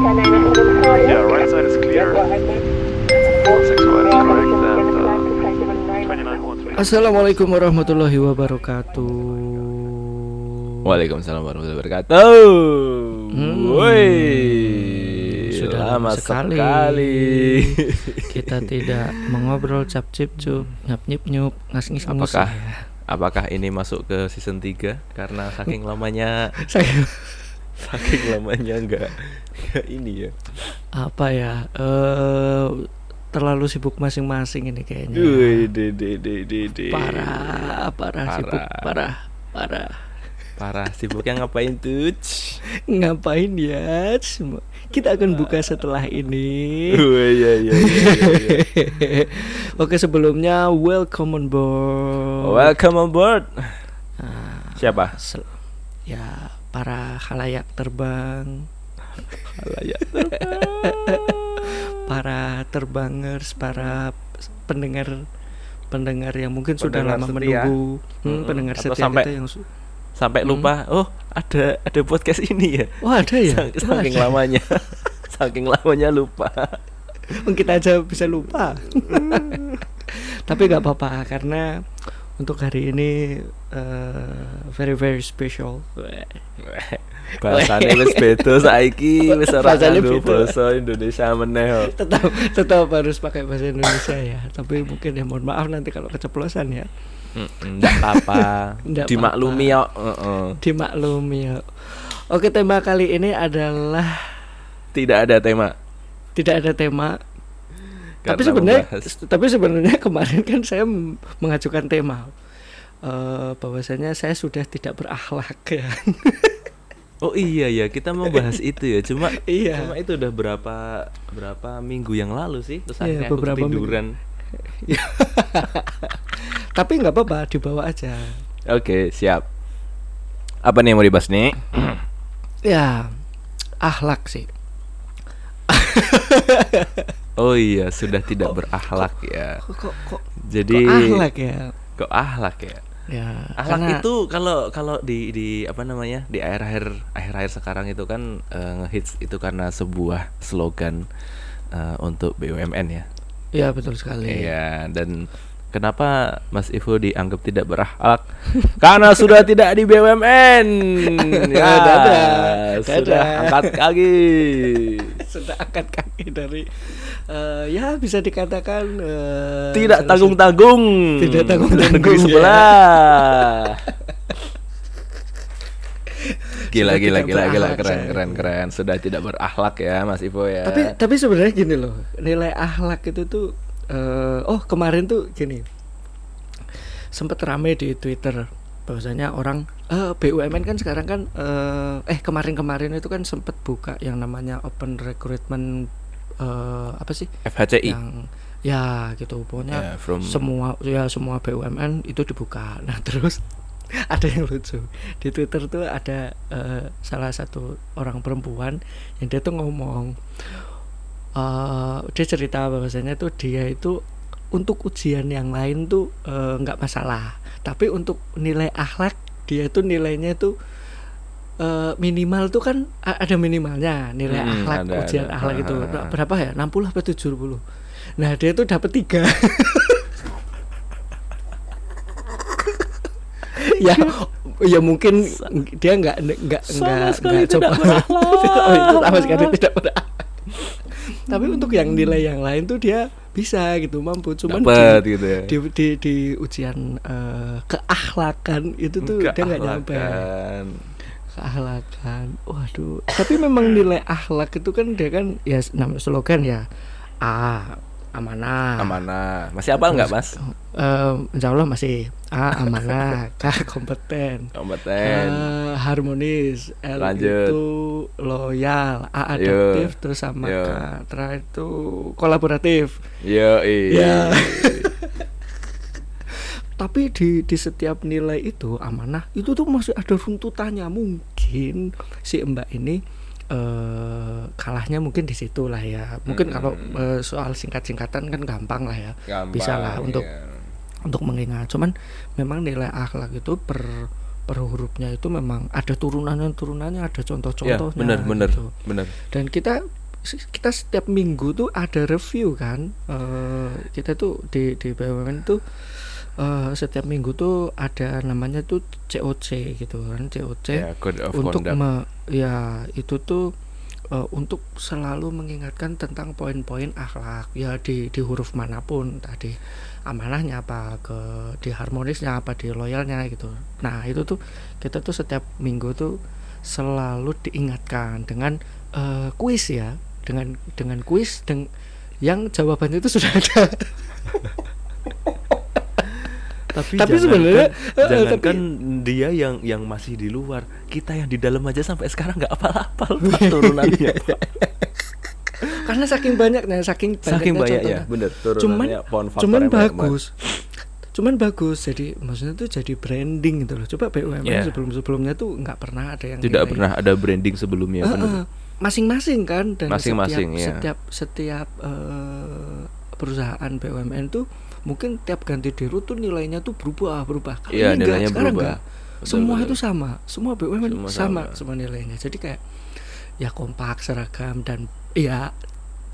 Yeah, right side is clear. Six one is correct and uh, 29 wants me. Assalamualaikum warahmatullahi wabarakatuh. Waalaikumsalam warahmatullahi wabarakatuh. Hmm. Woi, Sudah lama sekali. sekali. Kita tidak mengobrol cap cip cup nyap nyip nyup ngas ngis apakah apakah ini masuk ke season 3 karena saking lamanya saking lamanya enggak enggak ini ya. apa ya eh terlalu sibuk masing-masing ini kayaknya. Woi, de de de de de. Parah, parah, sibuk, Parah. parah, parah. Parah sibuknya ngapain tuh? Ngapain ya? Kita akan buka setelah ini. Woi, ya ya ya. ya, ya. Oke sebelumnya welcome on board. Welcome on board. Nah, Siapa? ya para khalayak terbang, Layak. para terbangers, para pendengar pendengar yang mungkin sudah Pendengar lama setia. menunggu hmm, Mm-mm. pendengar Atau setia sampai- kita yang Sampai Hmm. lupa. Oh, ada ada podcast ini ya. oh ada ya Sang- Oh, saking ada. lamanya saking lamanya lupa kita aja bisa lupa tapi nggak apa-apa karena untuk hari ini eh, very very special. Bahasane wis beda saiki wis ora nganggo beda. basa Indonesia meneh tetap tetap harus pakai bahasa Indonesia ya. Tapi mungkin ya mohon maaf nanti kalau keceplosan ya. Mm, ndak apa Ndak dimaklumi apa-apa. yo heeh. dimaklumi ya oke tema kali ini adalah tidak ada tema. Tidak ada tema tapi sebenarnya membahas- tapi sebenarnya kemarin kan saya mengajukan tema. Eh bahwasanya saya sudah tidak berakhlak ya. Oh iya ya kita mau bahas itu ya. Cuma Iya. cuma itu udah berapa berapa minggu yang lalu sih terus Iya, aku beberapa minggu. ketiduran tapi nggak apa-apa dibawa aja. Oke siap. Apa nih yang mau dibahas nih? Ya akhlak sih oh iya sudah tidak berakhlak ya kok kok kok, jadi kok akhlak ya kok akhlak ya ya Akhlak karena- itu kalau kalau di di apa namanya di akhir-akhir akhir-akhir sekarang itu kan eh, ngehits itu karena sebuah slogan eh, untuk BUMN ya. ya betul sekali Iya dan kenapa Mas Ivo dianggap tidak berakhlak? karena sudah tidak di BUMN. ya, Dadah, sudah angkat kaki. sudah angkat kaki dari eh, ya bisa dikatakan eh, Tidak salah tanggung-tanggung. Tidak tanggung-tanggung, Negeri ya. sebelah. Gila gila gila gila keren keren keren sudah tidak berakhlak ya Mas Ivo ya. tapi tapi sebenarnya gini loh nilai akhlak itu tuh eh, oh kemarin tuh gini sempat rame di Twitter bahwasanya orang eh, BUMN kan sekarang kan eh, eh kemarin-kemarin itu kan sempat buka yang namanya open recruitment eh, apa sih? FHCI. yang ya gitu. Pokoknya Ya, from- semua ya semua BUMN itu dibuka. Nah terus ada yang lucu. Di Twitter tuh ada eh, salah satu orang perempuan yang dia tuh ngomong eh dia cerita bahwasanya tuh dia itu untuk ujian yang lain tuh nggak masalah. Tapi untuk nilai akhlak dia itu nilainya tuh eh, minimal tuh kan ada minimalnya nilai Hmm, akhlak ada, ujian ada. akhlak itu. Ah, ah, ah. berapa ya? 60 apa 70 nah dia tuh dapat tiga. Ya ya mungkin dia nggak nggak nggak nggak tidak coba. oh, itu sama sekali tidak berakhlak tapi untuk yang nilai yang lain tuh dia bisa gitu mampu. Cuman Dapat di, gitu ya. di, di, di ujian eh, keakhlakan itu tuh dia nggak nyampe Keakhlakan waduh tapi memang nilai akhlak itu kan dia kan ya nama slogan ya A amanah Amanah. Masih apa nggak Mas? Eh, insya Allah masih A amanah K kompeten Kompeten. Eh, harmonis L Lanjut. itu loyal A Yo. adaptif terus sama Yo. K terakhir itu kolaboratif Yo, Ya. Tapi di di setiap nilai itu amanah itu tuh masih ada runtutannya mungkin si mbak ini eh kalahnya mungkin di situ lah ya mungkin Mm-mm. kalau eh, soal singkat-singkatan kan gampang lah ya Gampang, bisa lah untuk ya. untuk mengingat cuman memang nilai akhlak itu per per hurufnya itu memang ada turunannya turunannya ada Ya, contoh-contohnya benar benar gitu. benar. dan kita kita setiap minggu tuh ada review kan Eh, kita tuh di di BUMN tuh eh, setiap minggu tuh ada namanya tuh COC gitu kan COC Ya, code of untuk conduct. me- ya itu tuh eh, untuk selalu mengingatkan tentang poin-poin akhlak ya di di huruf mana pun tadi amanahnya apa ke di harmonisnya apa di loyalnya gitu nah itu tuh kita tuh setiap minggu tuh selalu diingatkan dengan eh, kuis ya dengan dengan kuis dan yang jawabannya itu sudah ada tapi Tapi sebenarnya, eh, jangankan dia yang yang masih di luar kita yang di dalam aja sampai sekarang nggak apal-apal Pak, turunannya Pak. karena saking banyaknya saking banyaknya saking banyak ya bener cuman turunannya cuman bagus cuman bagus jadi maksudnya tuh jadi branding gitu loh coba BUMN Yeah. sebelum sebelumnya tuh nggak pernah ada yang tidak pernah ada branding sebelumnya bener. masing-masing kan dan Masing-masing, setiap ya. setiap setiap eh, perusahaan BUMN tuh mungkin tiap ganti dirut tuh nilainya tuh berubah berubah Kali Iya, ini enggak, sekarang berubah. enggak. Betul, semua betul. itu sama semua BUMN Semua sama, sama. semua nilainya jadi kayak ya kompak seragam dan ya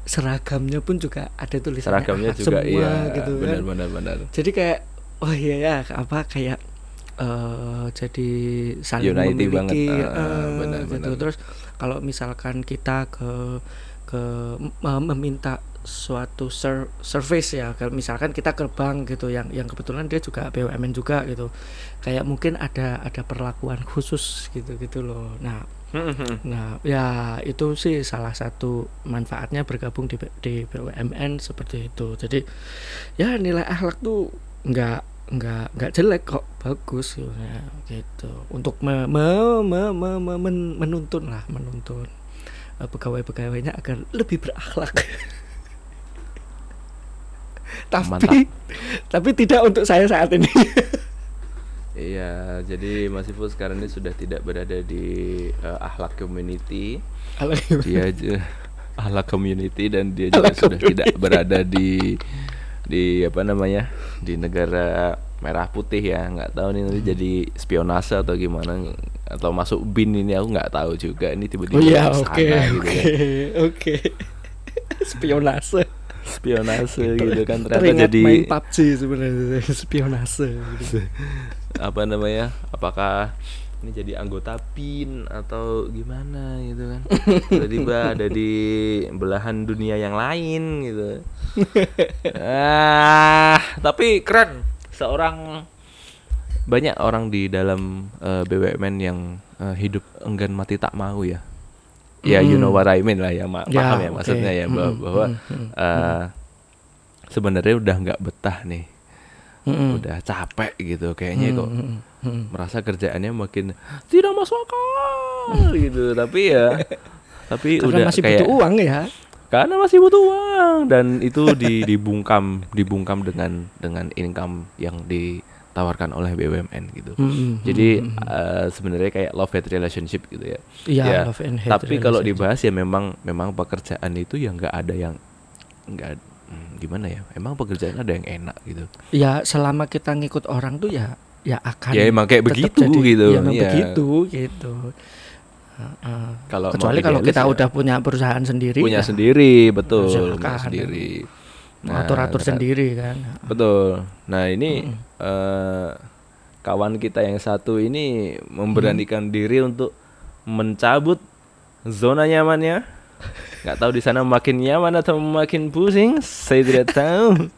seragamnya pun juga ada tulisannya seragamnya juga semua iya gitu kan benar benar benar jadi kayak oh iya ya apa kayak eh jadi saling Unity memiliki banget. Ah, eh, benar, gitu benar. terus kalau misalkan kita ke ke me- meminta suatu ser- service ya kalau misalkan kita ke bank gitu yang yang kebetulan dia juga BUMN juga gitu kayak mungkin ada ada perlakuan khusus gitu gitu loh nah Nah, ya itu sih salah satu manfaatnya bergabung di di BUMN seperti itu. Jadi ya nilai akhlak tuh nggak nggak nggak jelek kok, bagus gitu, ya, gitu. Untuk me, me- me- me- me- men- menuntun lah, menuntun eh, pegawai-pegawainya agar lebih berakhlak. tapi Mantap. tapi tidak untuk saya saat ini. Iya, jadi Mas Ifu sekarang ini sudah tidak berada di eh, Ahlak Community. Dia aja Ahlak Community dan dia juga Ahlak sudah Community. tidak berada di di apa namanya? di negara merah putih ya. nggak tahu nih nanti jadi spionase atau gimana atau masuk bin ini aku nggak tahu juga. Ini tiba-tiba Oh iya, oke, gitu oke, kan. oke. Spionase. Spionase gitu kan ternyata Teringat jadi main PUBG sebenarnya spionase. gitu. apa namanya apakah ini jadi anggota pin atau gimana gitu kan tiba-tiba ada di belahan dunia yang lain gitu ah tapi keren seorang banyak orang di dalam eh, BUMN yang eh, hidup enggan mati tak mau ya ya you know Hmm. what I mean lah ya ma- Ya, paham ya oke. maksudnya ya bahwa, Hmm, bahwa hmm, hmm, eh, sebenarnya udah nggak betah nih Mm-mm. udah capek gitu kayaknya Hmm, kok hmm, hmm. merasa kerjaannya makin tidak masuk akal gitu tapi ya tapi Karena udah masih kayak butuh uang ya. karena masih butuh uang dan itu di, dibungkam dibungkam dengan dengan income yang ditawarkan oleh BUMN gitu. Hmm, hmm, jadi hmm, hmm. eh, sebenarnya kayak love hate relationship gitu ya. Iya, ya, love and hate tapi kalau dibahas ya memang memang pekerjaan itu yang nggak ada yang nggak hmm, gimana ya emang pekerjaan ada yang enak gitu. Ya selama kita ngikut orang tuh ya ya akan Ya, emang kayak begitu jadi- gitu, ya emang iya. begitu gitu. Heeh. kalau kecuali kalau kita ya. udah punya perusahaan sendiri punya ya sendiri betul punya sendiri mau atur-atur ternyata- sendiri kan. Betul. Nah ini Mm. eh, kawan kita yang satu ini memberanikan diri untuk mencabut zona nyamannya. Nggak tahu di sana makin nyaman atau makin pusing saya tidak tahu.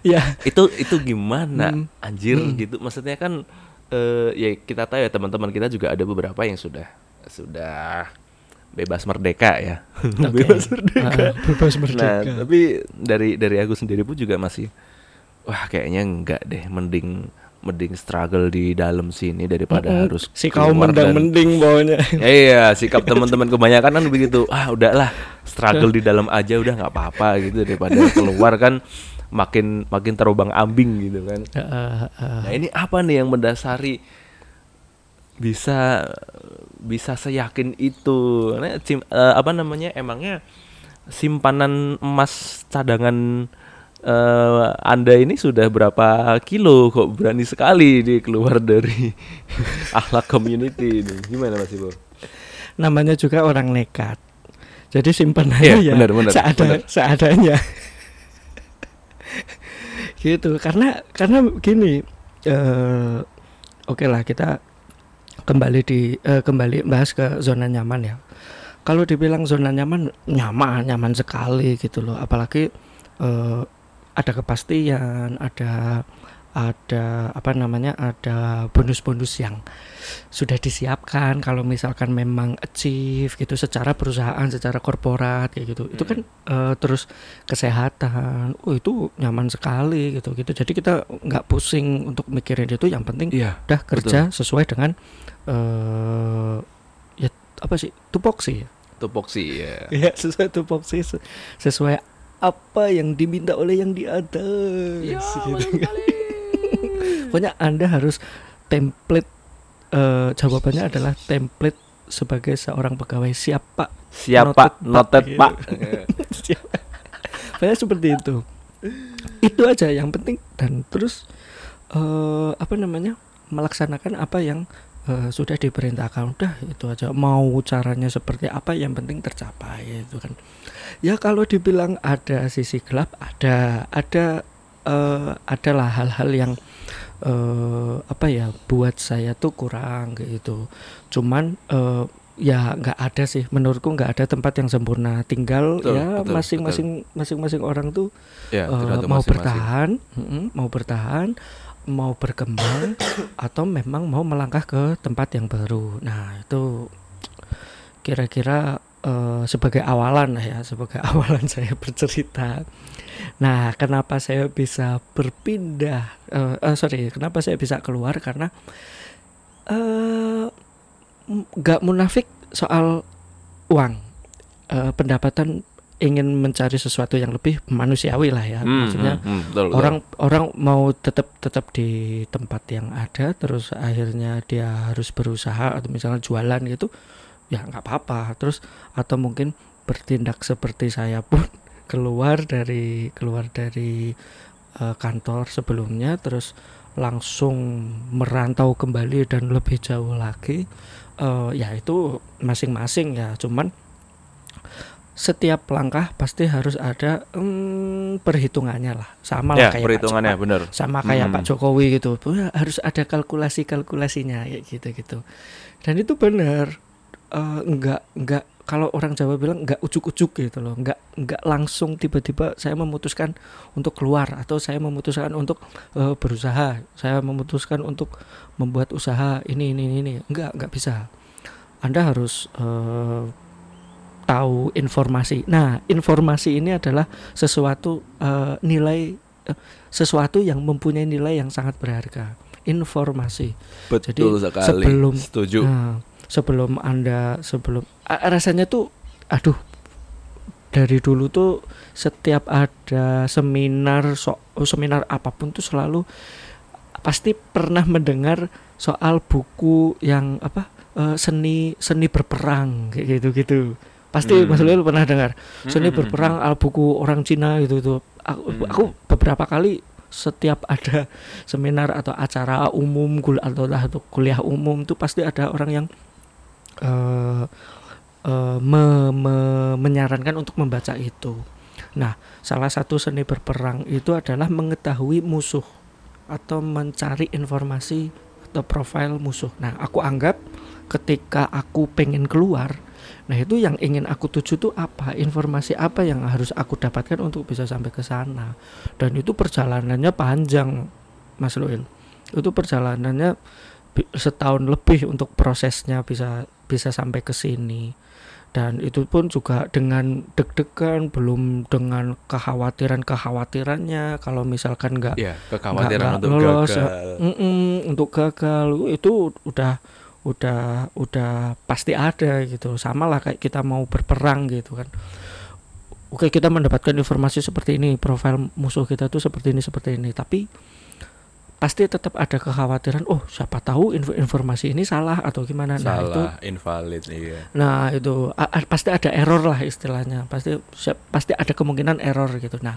Ya. Itu itu gimana Mm. anjir Mm. gitu. Maksudnya kan eh, ya kita tahu ya teman-teman kita juga ada beberapa yang sudah sudah bebas merdeka ya. Bebas merdeka. Ah, bebas nah merdeka. tapi dari dari aku sendiri pun juga masih wah kayaknya enggak deh mending mending struggle di dalam sini daripada Mm-mm. harus si kaum keluar dan- mendang-mending bawahnya. Ya, iya sikap teman-teman kebanyakan kan begitu ah udahlah struggle di dalam aja udah nggak apa-apa gitu daripada keluar kan makin makin terombang ambing gitu kan. Ah, ah. Nah ini apa nih yang mendasari bisa bisa seyakin itu? Nah, sim- eh, apa namanya? Emangnya simpanan emas cadangan eh, anda ini sudah berapa kilo kok berani sekali di keluar dari akhlak community ini gimana Mas Ibo? namanya juga orang nekat jadi simpan aja Iya, ya benar, benar, seada, benar. seadanya gitu karena karena gini eh oke lah kita kembali di eh, kembali bahas ke zona nyaman ya. Kalau dibilang zona nyaman nyaman nyaman sekali gitu loh. Apalagi eh, ada kepastian ada ada apa namanya ada bonus-bonus yang sudah disiapkan. Kalau misalkan memang achieve gitu secara perusahaan secara korporat kayak gitu. Itu kan eh, terus kesehatan. Oh itu nyaman sekali gitu gitu. Jadi kita nggak pusing untuk mikirin itu. Yang penting Iya. udah kerja sesuai dengan eh ya apa sih tupoksi. Ya Tupoksi ya. ya sesuai tupoksi se- sesuai apa yang diminta oleh yang di atas gitu. Pokoknya anda harus template eh, jawabannya adalah template sebagai seorang pegawai. Siap pak? Siapa Noted, noted Pak, Pak? Siap. pokoknya seperti itu. Itu aja yang penting. Dan terus eh apa namanya melaksanakan apa yang eh, sudah diperintahkan. Udah itu aja. Mau caranya seperti apa yang penting tercapai itu kan. Ya kalau dibilang ada sisi gelap ada. Ada eh, adalah hal-hal yang eh, apa ya buat saya tuh kurang gitu. Cuman eh, ya nggak ada sih menurutku nggak ada tempat yang sempurna. Tinggal Betul, ya masing-masing masing-masing orang tuh Ya, tergantung mau masing-masing. bertahan mm-mm, mau bertahan mau berkembang atau memang mau melangkah ke tempat yang baru. Nah itu kira-kira eh, sebagai awalan lah ya sebagai awalan saya bercerita. Nah kenapa saya bisa berpindah eh, eh, sorry kenapa saya bisa keluar? Karena eh nggak munafik soal uang. Eh, pendapatan ingin mencari sesuatu yang lebih manusiawi lah ya. Hmm, maksudnya hmm, hmm, betul, betul. orang orang mau tetap tetap di tempat yang ada terus akhirnya dia harus berusaha atau misalnya jualan gitu ya nggak apa-apa. Terus atau mungkin bertindak seperti saya pun keluar dari keluar dari eh, kantor sebelumnya terus langsung merantau kembali dan lebih jauh lagi eh, ya itu masing-masing ya. Cuman setiap langkah pasti harus ada mm, perhitungannya lah. Sama ya lah kayak Pak perhitungannya Jo- bener sama kayak Hmm. Pak Jokowi gitu. Harus ada kalkulasi kalkulasinya kayak gitu gitu dan itu benar Eh, nggak nggak kalau orang Jawa bilang nggak ujuk-ujuk gitu loh nggak nggak langsung tiba-tiba saya memutuskan untuk keluar atau saya memutuskan untuk eh, berusaha saya memutuskan untuk membuat usaha ini ini ini, ini. Nggak nggak bisa. Anda harus eh, tahu informasi. Nah informasi ini adalah sesuatu eh, nilai sesuatu yang mempunyai nilai yang sangat berharga. Informasi. Betul sekali. sebelum- setuju. Nah, sebelum anda sebelum rasanya tuh aduh dari dulu tuh setiap ada seminar so seminar apa pun tuh selalu pasti pernah mendengar soal buku yang apa eh, seni seni berperang kayak gitu gitu pasti Hmm. Mas Lil pernah dengar Hmm, seni hmm, berperang al buku orang Cina gitu tuh aku, Hmm. aku beberapa kali setiap ada seminar atau acara umum kul atau kuliah umum tuh pasti ada orang yang eh eh, me- me- menyarankan untuk membaca itu. Nah, salah satu seni berperang itu adalah mengetahui musuh atau mencari informasi atau profil musuh. Nah, aku anggap ketika aku pengen keluar, nah itu yang ingin aku tuju tuh apa? Informasi apa yang harus aku dapatkan untuk bisa sampai ke sana. Dan itu perjalanannya panjang, Mas Luil. Itu perjalanannya setahun lebih untuk prosesnya bisa bisa sampai ke sini. Dan itu pun juga dengan deg-degan belum dengan kekhawatiran kekhawatirannya kalau misalkan nggak ya kekhawatiran nggak untuk lolos, gagal. Mm-mm, untuk gagal itu udah udah udah pasti ada gitu. Sama lah kayak kita mau berperang gitu kan. Oke kita mendapatkan informasi seperti ini profil musuh kita tuh seperti ini seperti ini. Tapi pasti tetap ada kekhawatiran oh siapa tahu info informasi ini salah atau gimana nah itu salah invalid iya Nah itu pasti ada error lah istilahnya pasti siap- pasti ada kemungkinan error gitu. Nah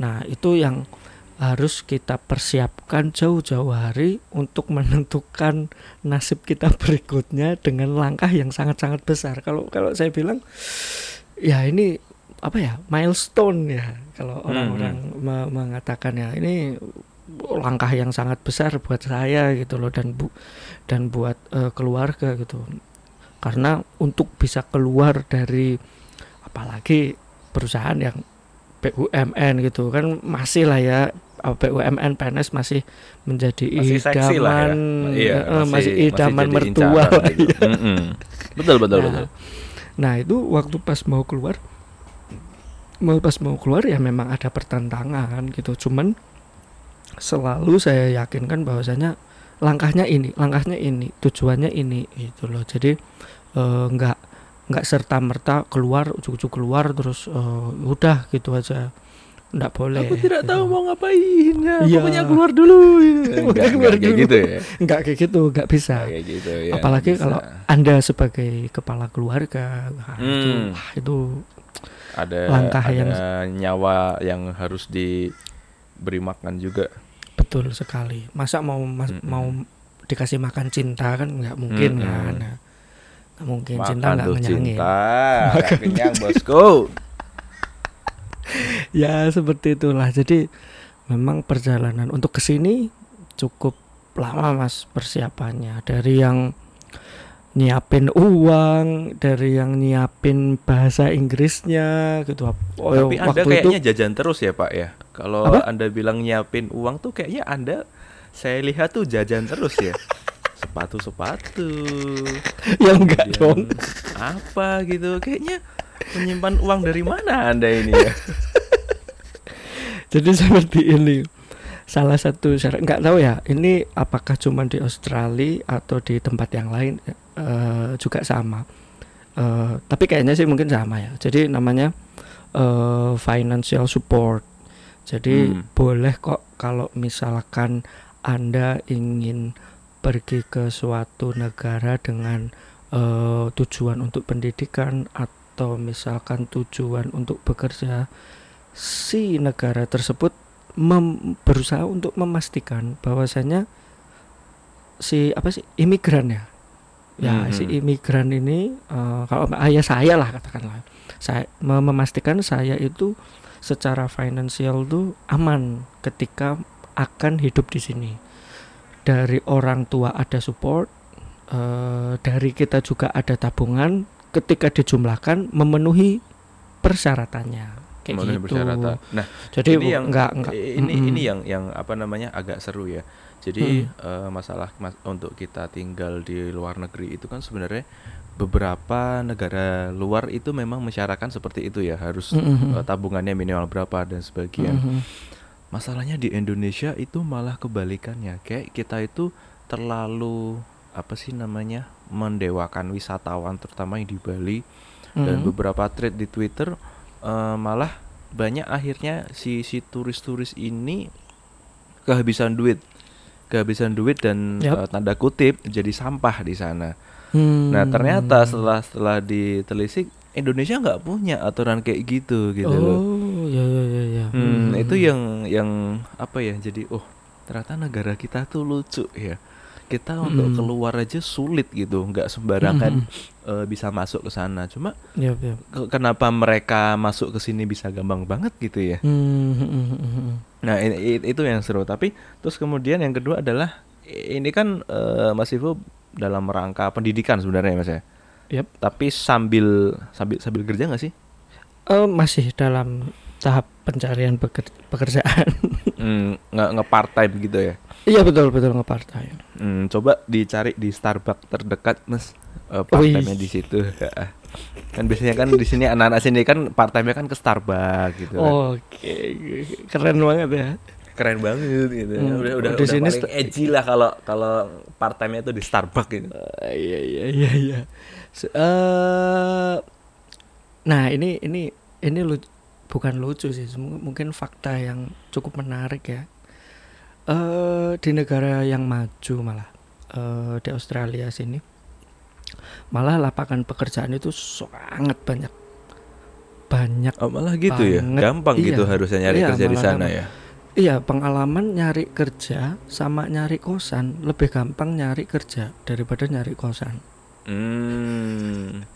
Nah, itu yang harus kita persiapkan jauh-jauh hari untuk menentukan nasib kita berikutnya dengan langkah yang sangat-sangat besar. Kalau kalau saya bilang ya ini apa ya milestone ya kalau orang-orang me- mengatakan ya ini langkah yang sangat besar buat saya gitu loh dan bu dan buat eh, keluarga gitu karena untuk bisa keluar dari apalagi perusahaan yang BUMN gitu kan masih lah ya eh, BUMN PNS masih menjadi Masih lah ya. idaman Iya, eh, masih, idaman jadi mertua gitu. ya. Mm-mm. Betul betul Nah, betul. Nah itu waktu pas mau keluar, mau pas mau keluar ya memang ada pertentangan gitu. Cuman selalu saya yakinkan bahwasanya langkahnya ini, langkahnya ini, tujuannya ini gitu loh. Jadi eh, nggak nggak serta merta keluar, ujuk-ujuk keluar terus eh, udah gitu aja. Nggak boleh. Aku tidak gitu. tahu mau ngapain ya. Iya. Pokoknya keluar dulu. Enggak, Keluar enggak kayak dulu. gitu ya. Nggak kayak gitu, nggak bisa. Enggak kayak gitu ya. Apalagi bisa. kalau Anda sebagai kepala keluarga, itu, Hmm. wah, itu ada langkah ada yang- nyawa yang harus diberi makan juga. Betul sekali. Masa mau mas- Mm-mm. mau dikasih makan cinta kan nggak mungkin Mm-mm. kan. Nah, nggak mungkin Makan cinta nggak tuh ngenyangin. cinta. Kenyang bosku. Ya seperti itulah. Jadi memang perjalanan untuk ke sini cukup lama mas persiapannya. Dari yang nyiapin uang, dari yang nyiapin bahasa Inggrisnya gitu. Oh, Tapi Anda waktu itu kayaknya jajan terus ya Pak ya. Kalau? Anda bilang nyiapin uang tuh kayaknya Anda saya lihat tuh jajan terus ya. Sepatu-sepatu. ya enggak dong. Apa gitu. Kayaknya menyimpan uang dari mana Anda ini ya? Jadi seperti ini. Salah satu syarat nggak tahu ya. Ini apakah cuma di Australia atau di tempat yang lain eh, juga sama. Eh, tapi kayaknya sih mungkin sama ya. Jadi namanya eh, financial support. Jadi Hmm. boleh kok kalau misalkan Anda ingin pergi ke suatu negara dengan eh, tujuan untuk pendidikan atau misalkan tujuan untuk bekerja si negara tersebut mem- berusaha untuk memastikan bahwasanya si apa sih imigran ya. Ya Mhm. si imigran ini eh, kalau ayah saya lah katakanlah. Saya mem- memastikan saya itu secara finansial tuh aman ketika akan hidup di sini. Dari orang tua ada support eh, dari kita juga ada tabungan ketika dijumlahkan memenuhi persyaratannya kayak Memenuhi gitu persyaratan. Nah, jadi ini yang enggak enggak ini mm-mm. ini yang yang apa namanya agak seru ya. Jadi eh, masalah mas- untuk kita tinggal di luar negeri itu kan sebenarnya beberapa negara luar itu memang mensyaratkan seperti itu ya harus Mm-mm. eh, tabungannya minimal berapa dan sebagian. Mhm. Masalahnya di Indonesia itu malah kebalikannya. Kayak kita itu terlalu apa sih namanya mendewakan wisatawan terutama yang di Bali dan Mhm. beberapa thread di Twitter eh, malah banyak akhirnya si si turis-turis ini kehabisan duit kehabisan duit dan Yap. eh, tanda kutip jadi sampah di sana. Hmm. Nah ternyata setelah setelah ditelisik Indonesia nggak punya aturan kayak gitu gitu oh loh. ya ya ya ya Hmm, itu yang yang apa ya jadi oh ternyata negara kita tuh lucu ya. Kita untuk Mm. keluar aja sulit gitu, nggak sembarangan eh, bisa masuk ke sana. Cuma ya ke- kenapa mereka masuk ke sini bisa gampang banget gitu ya? Hmm, hmm. Nah i- i- itu yang seru. Tapi terus kemudian yang kedua adalah ini kan eh, Mas Ivo dalam rangka pendidikan sebenarnya Mas ya. Yap. Tapi sambil sambil sambil kerja nggak sih? Eh, masih dalam tahap pencarian peker- pekerjaan Hmm, nge nge part time gitu ya. iya betul betul ngepartai Hmm, coba dicari di Starbucks terdekat Mas. Eh, part time-nya di situ. kan biasanya kan di sini anak-anak sini kan part time-nya kan ke Starbucks gitu kan. oke keren banget ya Keren banget gitu. Hmm, Udah udah di udah sini paling edgy lah kalau kalau part time-nya tuh di Starbucks gitu. Eh, iya iya iya iya Se- eh, nah ini ini ini lu bukan lucu sih mungkin fakta yang cukup menarik ya eh di negara yang maju malah eh di Australia sini, malah lapangan pekerjaan itu sangat banyak. banyak Oh, malah gitu ya. Banget. Gampang gitu Iya. harusnya nyari Iya, kerja di sana gampang. ya. Iya, pengalaman nyari kerja sama nyari kosan lebih gampang nyari kerja daripada nyari kosan. Hmm.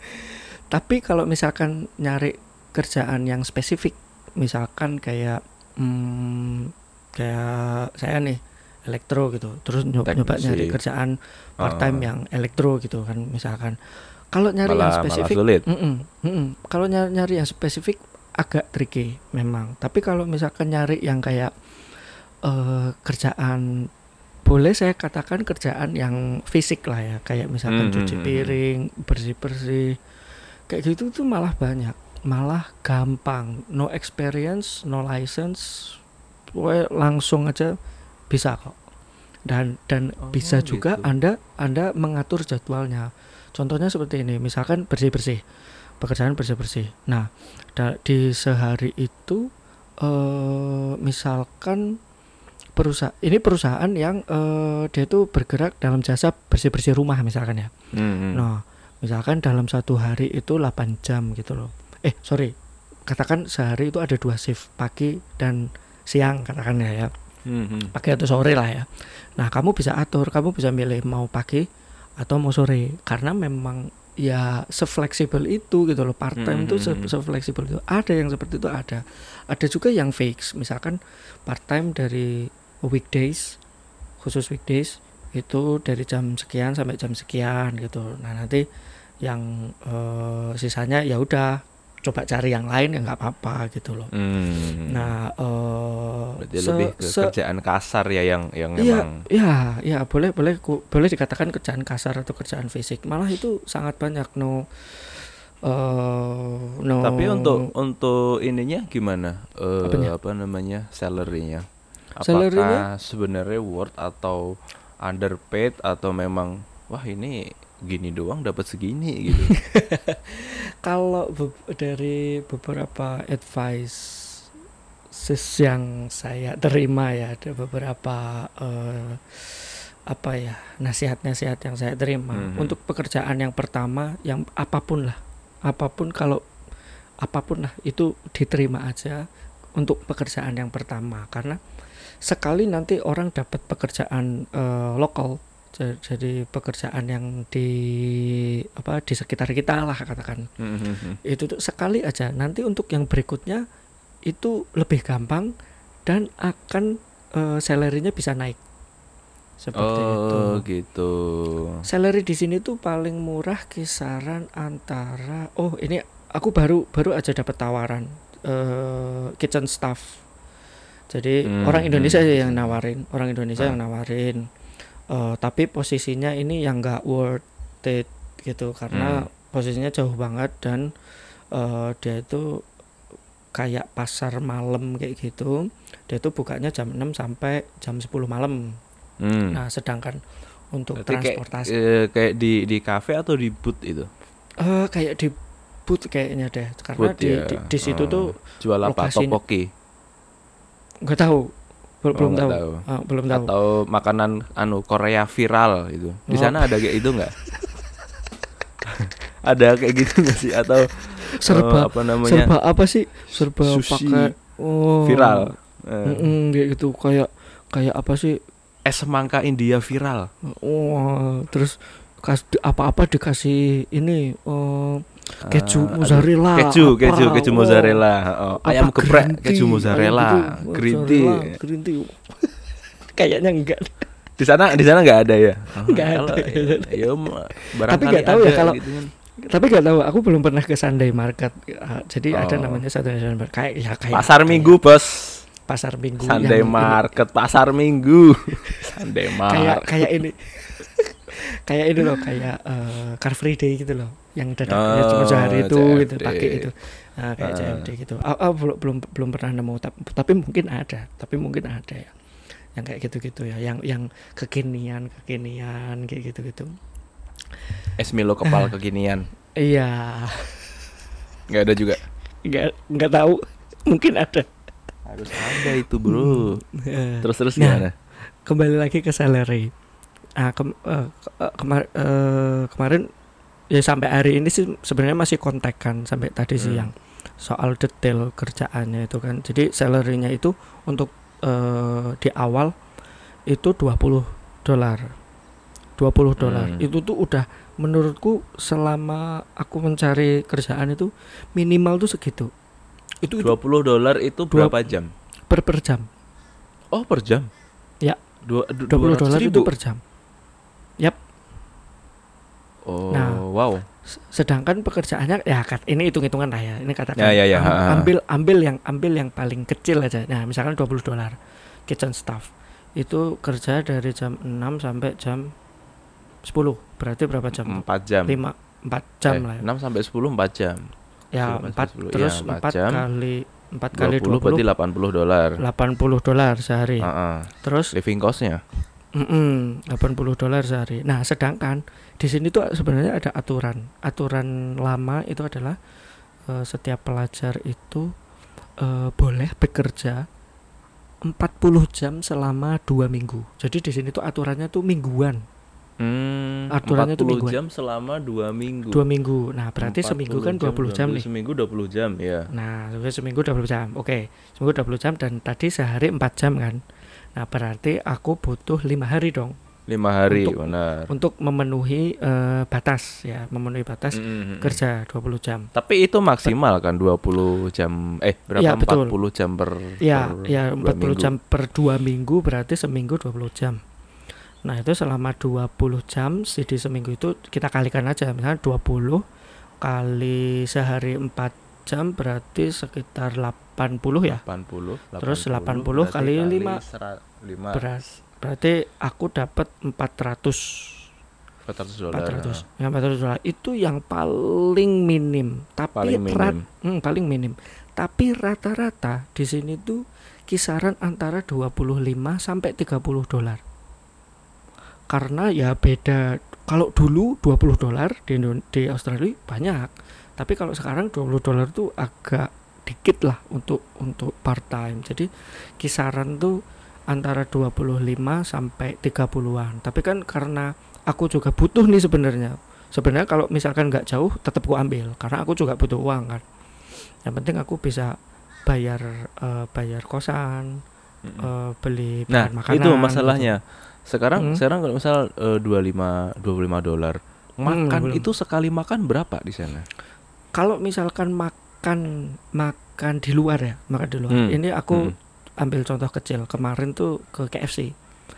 Tapi kalau misalkan nyari kerjaan yang spesifik, misalkan kayak hmm, kayak saya nih elektro gitu, terus nyoba, nyoba nyari kerjaan part time Oh. yang elektro gitu kan, misalkan. Kalau nyari Malah- yang malah spesifik, kalau nyari, nyari yang spesifik agak tricky memang. Tapi kalau misalkan nyari yang kayak eh, kerjaan boleh saya katakan kerjaan yang fisik lah ya. Kayak misalkan Hmm, cuci hmm, hmm, piring bersih bersih kayak gitu tuh malah banyak. Malah gampang. No experience no license. Langsung aja bisa kok dan dan Oh, bisa juga gitu. anda anda mengatur jadwalnya contohnya seperti ini misalkan bersih bersih pekerjaan bersih bersih nah da- di sehari itu eh misalkan perusahaan ini perusahaan yang eh, dia itu bergerak dalam jasa bersih bersih rumah misalkan ya Hmm, hmm. Nah, misalkan dalam satu hari itu 8 jam gitu loh. Eh, sorry. Katakan sehari itu ada dua shift, pagi dan siang katakan ya ya. Hmm. Pagi atau sore lah ya. Nah, kamu bisa atur, kamu bisa milih mau pagi atau mau sore karena memang ya sefleksibel itu gitu loh. Part time itu se Hmm. sefleksibel itu. Ada yang seperti itu ada. Ada juga yang fix. Misalkan part time dari weekdays khusus weekdays itu dari jam sekian sampai jam sekian gitu. Nah nanti yang eh, sisanya ya udah coba cari yang lain ya nggak apa-apa gitu loh. Hmm. Nah eh, Berarti se- lebih ke se- kerjaan kasar ya yang yang Iya, memang ya, ya boleh boleh ku- boleh dikatakan kerjaan kasar atau kerjaan fisik. Malah itu sangat banyak no eh no. Tapi untuk untuk ininya gimana? Eh, Apanya? apa namanya? Salary-nya. Apakah Salary-nya? sebenarnya worth atau underpaid atau memang wah ini gini doang dapat segini gitu. kalau be- dari beberapa advice yang saya terima ya ada beberapa eh, apa ya nasihat-nasihat yang saya terima Mhm. untuk pekerjaan yang pertama yang apa pun lah apa pun kalau apa pun lah itu diterima aja untuk pekerjaan yang pertama karena sekali nanti orang dapat pekerjaan eh, lokal jadi pekerjaan yang di apa di sekitar kita lah katakan Hmm, hmm, hmm. itu tuh sekali aja nanti untuk yang berikutnya itu lebih gampang dan akan eh, salary-nya bisa naik seperti itu Oh gitu. salary di sini tuh paling murah kisaran antara oh ini aku baru baru aja dapat tawaran eh, kitchen staff jadi Hmm, orang Indonesia hmm. yang nawarin orang Indonesia Ah. yang nawarin Eh, tapi posisinya ini yang nggak worth it gitu karena Hmm. posisinya jauh banget dan eh, dia itu kayak pasar malam kayak gitu dia tuh bukanya jam 6 sampai jam 10 malam Hmm. nah sedangkan untuk Berarti kayak transportasi eh, kayak di di kafe atau di booth itu? Eh, kayak di booth kayaknya deh karena Booth di, ya. di, di situ Oh. tuh Jual apa? lokasinya- Topoki nggak tahu Bel- Oh, belum tahu, tahu. Ah, belum tahu atau makanan anu Korea viral itu. Di Oh. sana ada kayak itu nggak? ada kayak gitu nggak sih atau serba apa namanya serba apa sih serba Sushi pakai oh viral? Eh, Mm-mm, kayak gitu kayak kayak apa sih es semangka India viral. oh terus kas apa-apa dikasih ini oh keju aduh. mozzarella keju keju apa, keju mozzarella. Oh, ayam geprek keju mozzarella. Gitu, green tea. green tea. Kayaknya enggak. Di sana di sana nggak ada ya? Oh, Nggak ada. ya ma- Tapi barangkali nggak tahu ya ada kalau- gitu kan. tapi nggak tahu aku belum pernah ke Sunday Market. Ah, jadi ada Oh. namanya Sunday Market. Kayak ya kayak pasar kayak minggu bos. Pasar minggu Sunday yang ini- market pasar minggu. Sunday kayak market. kayak ini. Kayak ini loh kayak eh, Car Free Day gitu loh yang dadakannya Oh, cuma sehari itu gitu CFD. pakai itu nah, kayak Ah. CFD gitu. Ah, ah, belum belum belum pernah nemu tapi, tapi mungkin ada tapi mungkin ada ya. Yang kayak gitu-gitu ya yang yang kekinian kekinian kayak gitu-gitu. Es Milo kepal kekinian. Iya. Nggak ada juga? Nggak nggak tahu. Mungkin ada. Harus ada itu bro. Eh, terus terus Nah, gimana? kembali lagi ke salary. Ah, kem- eh, ke- eh, kemar- eh, kemarin ya sampai hari ini sih sebenarnya masih kontak kan sampai tadi Hmm. siang. soal detail kerjaannya itu kan. Jadi salary-nya itu untuk eh, di awal itu 20 dolar. 20 dolar. Hmm. Itu tuh udah menurutku selama aku mencari kerjaan itu minimal tuh segitu. Itu, itu 20 dolar itu Dua- berapa jam? per per jam. Oh, per jam. Ya. Dua, du- 20 dolar 200 itu per jam. Oh, Nah. wow. Sedangkan pekerjaannya ya kat, ini hitung-hitungan lah ya. Ini katakan Ya, ya, ya, ambil ambil yang ambil yang paling kecil aja. Nah, misalkan 20 dolar kitchen staff. Itu kerja dari jam 6 sampai jam 10. Berarti berapa jam? 4 jam. 5 4 jam Eh, lah ya. 6 sampai 10 4 jam. Ya, 10, 4 10, terus ya, 4 4 jam. kali 4 kali 20 berarti 20 80 dolar. 80 dolar sehari. Heeh. Terus Living cost-nya. mm 80 dolar sehari. Nah, sedangkan di sini tuh sebenarnya ada aturan. Aturan lama itu adalah eh, setiap pelajar itu eh, boleh bekerja 40 jam selama dua minggu. Jadi di sini tuh aturannya tuh mingguan, Hmm, Aturannya tuh 40 mingguan. jam selama 2 minggu. dua minggu. Nah, berarti 40 seminggu kan 20 jam, nih. Seminggu 20 jam ya. Nah, seminggu 20 jam. Oke, seminggu 20 jam dan tadi sehari 4 jam kan. Nah, berarti aku butuh lima hari dong 5 hari, Untuk- benar. untuk memenuhi eh, batas ya, memenuhi batas Mm-mm. kerja 20 jam. Tapi itu maksimal kan 20 jam eh berapa Iya, betul. 40 jam per Ya, per ya dua 40 minggu. jam per 2 minggu berarti seminggu 20 jam. Nah, itu selama 20 jam sih di seminggu itu kita kalikan aja misalnya 20 kali sehari 4 jam berarti sekitar 80 ya. 80, Terus 80 berarti kali lima. sera- lima Beras. Berarti aku dapat 400 400 dolar. 400. Ya 400 dolar. Itu yang paling minim. Tapi Paling rat- minim. Hmm, paling minim. Tapi rata-rata di sini tuh kisaran antara 25 sampai 30 dolar. Karena ya beda kalau dulu 20 dolar di di Australia banyak. Tapi kalau sekarang 20 dolar tuh agak dikit lah untuk untuk part time. Jadi kisaran tuh antara 25 sampai 30-an. Tapi kan karena aku juga butuh nih sebenarnya. Sebenarnya kalau misalkan nggak jauh tetap ku ambil karena aku juga butuh uang kan. Yang penting aku bisa bayar eh, bayar kosan, Mm-mm. eh, beli Nah, bahan makanan. itu gitu. masalahnya. Sekarang Hmm. sekarang kalau misal eh, 25 25 dolar. Makan belum. itu sekali makan berapa di sana? Kalau misalkan makan makan di luar ya, makan di luar. Hmm. Ini aku Hmm. Ambil contoh kecil. Kemarin tuh ke KFC.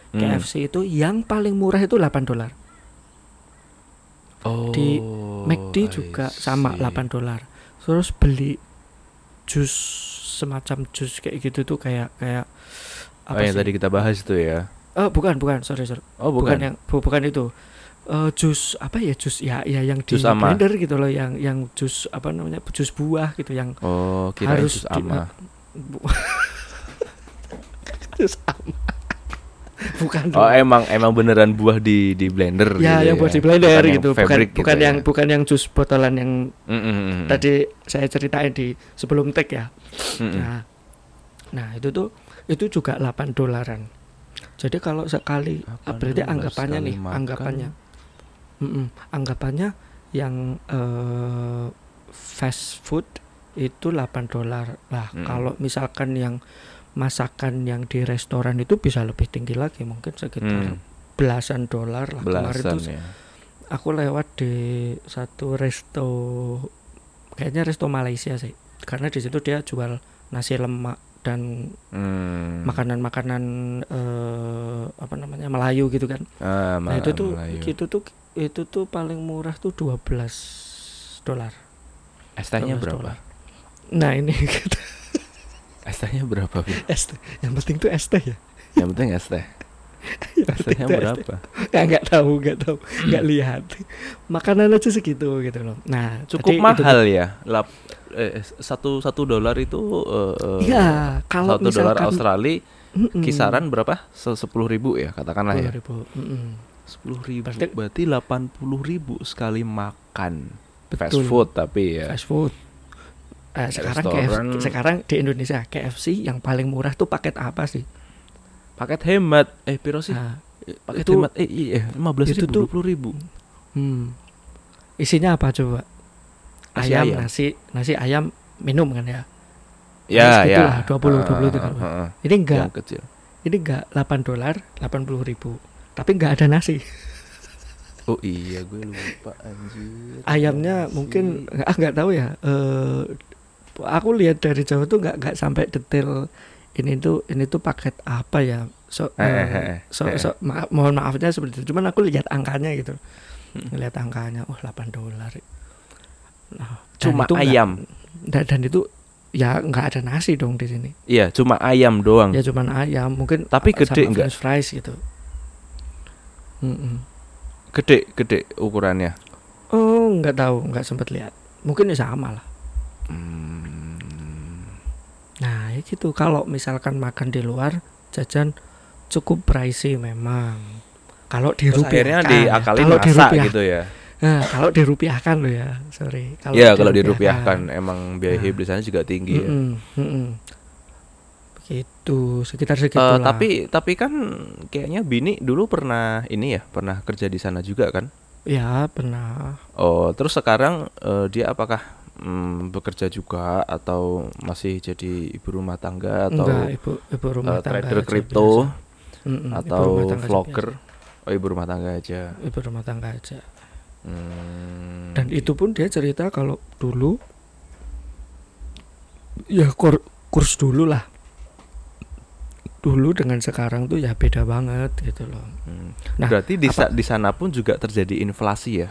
Hmm. KFC itu yang paling murah itu 8 dolar. Oh, di McD I juga sama see. 8 dolar. Terus beli jus semacam jus kayak gitu tuh kayak kayak Oh, yang sih? tadi kita bahas itu ya. Eh, bukan bukan sorry sorry Oh, bukan, bukan. yang bu- bukan itu Eh, jus apa ya jus ya ya yang di Jus ama. blender gitu loh yang yang jus apa namanya jus buah gitu yang Oh, kira harus jus di- ama. jus bukan Oh, dong. emang emang beneran buah di di blender ya gitu yang buat di blender Bukan yang gitu bukan gitu bukan ya. yang bukan yang jus botolan yang Mm, mm, mm, mm. tadi saya ceritain di sebelum tag ya Mm, mm. Nah, nah itu tuh itu juga 8 dolaran. Jadi kalau sekali ah, 8 berarti anggapannya sekali nih, makan. anggapannya. Mm-mm, anggapannya yang eh, fast food itu 8 dolar. Lah, Mm. kalau misalkan yang masakan yang di restoran itu bisa lebih tinggi lagi, mungkin sekitar Hmm, belasan dolar lah. Kemarin belasan tuh ya. aku lewat di satu resto kayaknya resto Malaysia sih karena di situ dia jual nasi lemak dan Hmm. makanan-makanan eh, apa namanya Melayu gitu kan Ah, nah itu tuh Melayu. itu tuh itu tuh paling murah tuh 12 dolar Es tehnya 12 berapa? dolar. nah ini gitu. Es tehnya berapa? Es teh. yang penting tuh es teh ya Yang penting es teh. Yang Es penting tehnya tuh es teh. berapa? nggak tahu nggak tahu nggak lihat makanan aja segitu gitu loh nah Cukup tadi itu mahal ya. Lap, eh, satu satu dolar itu eh, Iya, kalau satu dolar misalkan Australia Mm-mm. kisaran berapa? Sepuluh ribu ya katakanlah ya. 10.000, mm-mm. Sepuluh ribu. Berarti- Berarti delapan puluh ribu sekali makan. Fast Betul. food tapi ya. Fast food. Eh, sekarang Restoran. KFC, sekarang di Indonesia KFC yang paling murah tuh paket apa sih? Paket hemat. Eh piro sih? Nah, Paket itu- hemat. Eh iya, lima belas itu ribu, tuh- dua puluh ribu. hmm. Isinya apa coba? Nasi ayam, ayam. nasi, nasi ayam minum kan ya Ya, ya. gitulah, 20, 20 itu Ah, kan. ah, ah. ini enggak kecil. ini enggak 8 dolar 80 ribu tapi enggak ada nasi Oh iya, gue lupa anjir. ayamnya Nasi. mungkin ah nggak tahu ya eh aku lihat dari jauh tuh nggak nggak sampai detail ini tuh ini tuh paket apa ya so, Eh, eh, eh, eh, so, eh. so- maaf, mohon maafnya seperti itu cuman aku lihat angkanya gitu Hmm. ngelihat angkanya oh 8 dolar nah, Cuma itu ayam. dan, dan itu ya nggak ada nasi dong di sini Iya, cuma ayam doang. ya cuman ayam mungkin Tapi gede sama nggak? french fries gitu Mm-mm. Gede, gede ukurannya. oh nggak tahu nggak sempet lihat mungkin ya sama lah Hmm. Ya gitu. Kalau misalkan makan di luar, jajan cukup pricey memang. Kalau dirupiahkan, ya. kalau dirupiah- gitu ya. Nah, kalau dirupiahkan lo ya, sorry. Iya, kalau dirupiahkan emang biaya Nah. hidup di sana juga tinggi ya. Mm-mm, mm-mm. Begitu, sekitar Eh, segitu lah. tapi tapi kan kayaknya Bini dulu pernah ini ya, pernah kerja di sana juga kan? ya pernah. Oh, terus sekarang eh, dia apakah mm, bekerja juga atau masih jadi ibu rumah tangga atau Enggak, ibu ibu rumah eh, tangga trader kripto ibu atau aja vlogger? Oh, ibu rumah tangga aja. Ibu rumah tangga aja. Hmm, Dan itu pun dia cerita kalau dulu ya kur- kurs dulu lah. Dulu dengan sekarang tuh ya beda banget gitu loh. hmm. Nah, Berarti di, sa- di sana pun juga terjadi inflasi ya?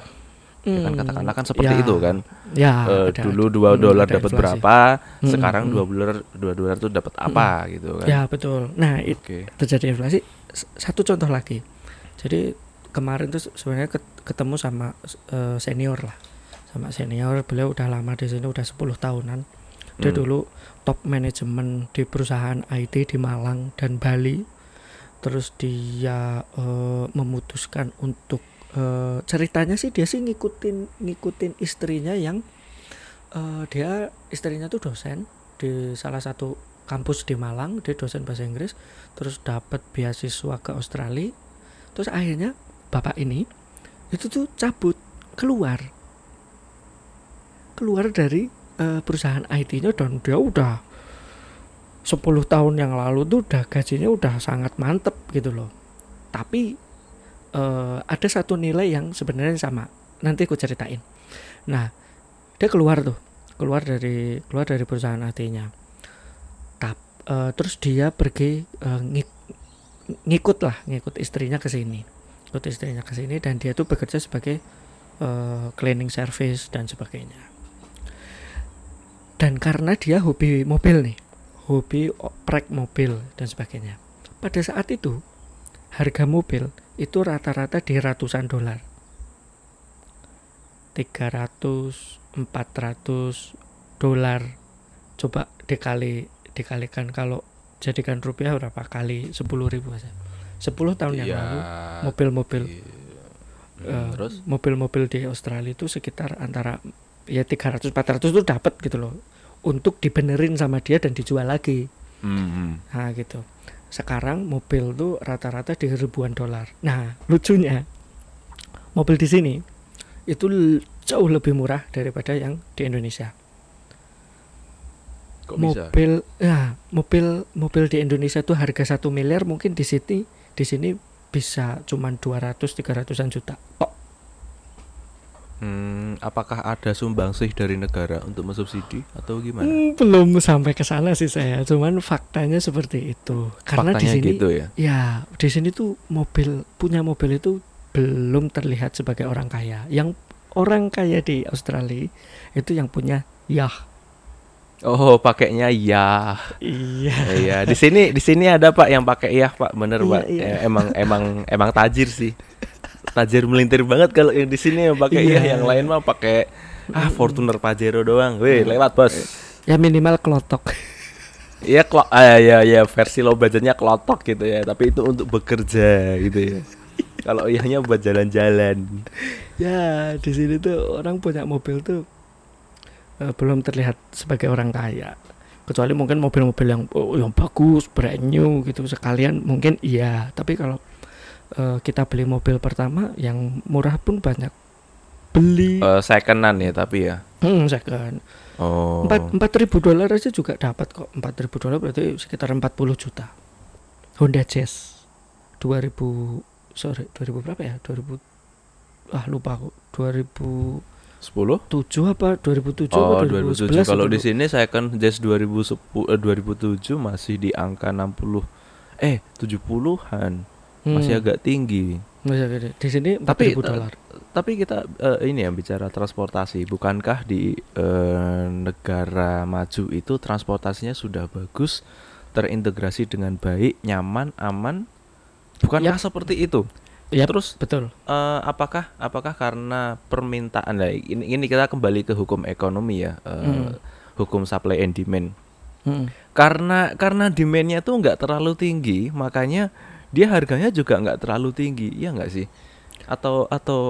Ya kan Hmm, katakanlah kan seperti ya, itu kan. Ya, Eh, ada- dulu dua hmm, dolar dapat berapa, Hmm, sekarang hmm. dua dolar dua dolar tuh dapat apa gitu kan? Ya betul. Nah itu Oke. terjadi inflasi. Satu contoh lagi. Jadi kemarin tuh se- sebenarnya ket- ketemu sama eh, senior lah, sama senior. Beliau udah lama di sini, udah 10 tahunan. Dia Hmm. dulu top manajemen di perusahaan IT di Malang dan Bali. Terus dia eh, memutuskan untuk eh, ceritanya sih dia sih ngikutin ngikutin istrinya yang eh, dia istrinya tuh dosen di salah satu kampus di Malang. Dia dosen bahasa Inggris terus dapat beasiswa ke Australia. Terus akhirnya bapak ini itu tuh cabut keluar. Keluar dari eh, perusahaan IT-nya dan dia udah 10 tahun yang lalu tuh udah gajinya udah sangat mantep gitu loh. Tapi eh, ada satu nilai yang sebenarnya sama. Nanti aku ceritain. Nah dia keluar tuh. Keluar dari keluar dari perusahaan IT-nya Tap, eh, terus dia pergi eh, ngik- ngikut lah ngikut istrinya ke sini. Ikut istrinya ke sini dan dia tuh bekerja sebagai eh, cleaning service dan sebagainya. Dan karena dia hobi mobil nih hobi oprek mobil dan sebagainya. Pada saat itu harga mobil itu rata-rata di ratusan dolar. 300 400 dolar. Coba dikali dikalikan. Kalau jadikan rupiah berapa kali? 10 ribu aja. 10 tahun yang Iya. lalu mobil-mobil Hmm, eh, terus? mobil-mobil di Australia itu sekitar antara ya 300 400 itu dapat gitu loh. Untuk dibenerin sama dia dan dijual lagi. Hmm, hmm. nah gitu sekarang mobil tuh rata-rata di ribuan dolar. Nah lucunya mobil di sini itu jauh lebih murah daripada yang di Indonesia. Kok bisa? mobil ya mobil mobil di Indonesia tuh harga satu miliar mungkin di sini di sini bisa cuman 200 300an juta. Tok Hmm, apakah ada sumbangsih dari negara untuk mensubsidi atau gimana? Hmm, belum sampai ke sana sih saya cuman faktanya seperti itu karena di Faktanya sini gitu ya. ya di sini tuh mobil punya mobil itu belum terlihat sebagai orang kaya yang orang kaya di Australia itu yang punya yah Oh, pakainya ya. iya Iya, di sini di sini ada Pak yang pakai ya, Pak. Bener, Iya, Pak. iya. Eh, emang emang emang tajir sih. Tajir melintir banget kalau yang di sini yang pakai Iya. ya, yang lain mah pakai ah Fortuner Pajero doang. Weh, lewat, Bos. ya minimal kelotok Iya, klo ah, ya ya versi low budgetnya kelotok gitu ya, tapi itu untuk bekerja gitu ya. Kalau iyahnya buat jalan-jalan. ya di sini tuh orang punya mobil tuh eh, belum terlihat sebagai orang kaya kecuali mungkin mobil-mobil yang oh, yang bagus brand new gitu sekalian mungkin iya tapi kalau eh, kita beli mobil pertama yang murah pun banyak beli Eh, secondan ya tapi ya. Hmm, second. Oh. Empat empat ribu dolar aja juga dapat kok. Empat ribu dolar berarti sekitar 40 juta. Honda Jazz 2000 sorry 2000 berapa ya? 2000 ah lupa aku. 2007 10? apa 2007 Oh, apa 2007. 2011 Kalau itu di sini saya kan Jazz 2010 eh, 2007 masih di angka 60 eh 70-an. Masih Hmm, agak tinggi. masih gede. Di sini 4000 Tapi, eh, dolar. Tapi kita eh, ini ya bicara transportasi, bukankah di eh, negara maju itu transportasinya sudah bagus, terintegrasi dengan baik, nyaman, aman? Bukankah seperti itu? Yap, Terus betul. eh, apakah apakah karena permintaan lah ini, ini kita kembali ke hukum ekonomi ya, eh, Hmm. hukum supply and demand. Hmm. Karena karena demandnya tuh nggak terlalu tinggi, makanya dia harganya juga nggak terlalu tinggi, iya nggak sih? Atau atau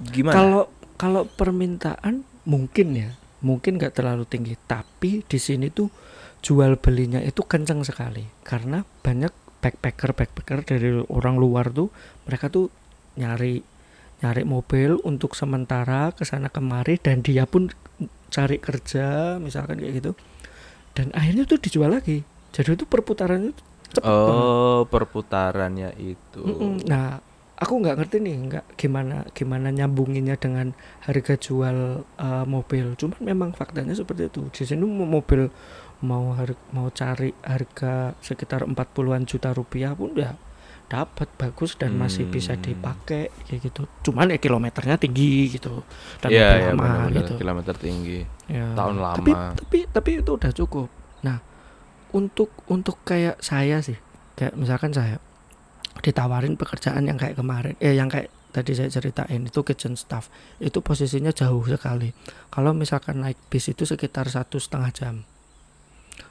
gimana? Kalau kalau permintaan mungkin ya, mungkin nggak terlalu tinggi, tapi di sini tuh jual belinya itu kencang sekali karena banyak backpacker backpacker dari orang luar tuh mereka tuh nyari nyari mobil untuk sementara ke sana kemari dan dia pun cari kerja misalkan kayak gitu dan akhirnya tuh dijual lagi jadi itu perputarannya banget. Oh, perputarannya itu. Mm-mm. Nah, aku nggak ngerti nih, nggak gimana gimana nyambunginnya dengan harga jual uh, mobil. Cuman memang faktanya seperti itu. Di sini mobil mau har- mau cari harga sekitar 40-an juta rupiah pun udah dapat bagus dan masih bisa Hmm. dipakai kayak gitu. Cuman ya kilometernya tinggi gitu dan mobil iya lama benar-benar gitu. kilometer tinggi. Ya. Tahun Tapi lama. tapi tapi itu udah cukup. Nah, untuk untuk kayak saya sih, kayak misalkan saya ditawarin pekerjaan yang kayak kemarin, eh yang kayak tadi saya ceritain itu kitchen staff, itu posisinya jauh sekali. Kalau misalkan naik bis itu sekitar satu setengah jam,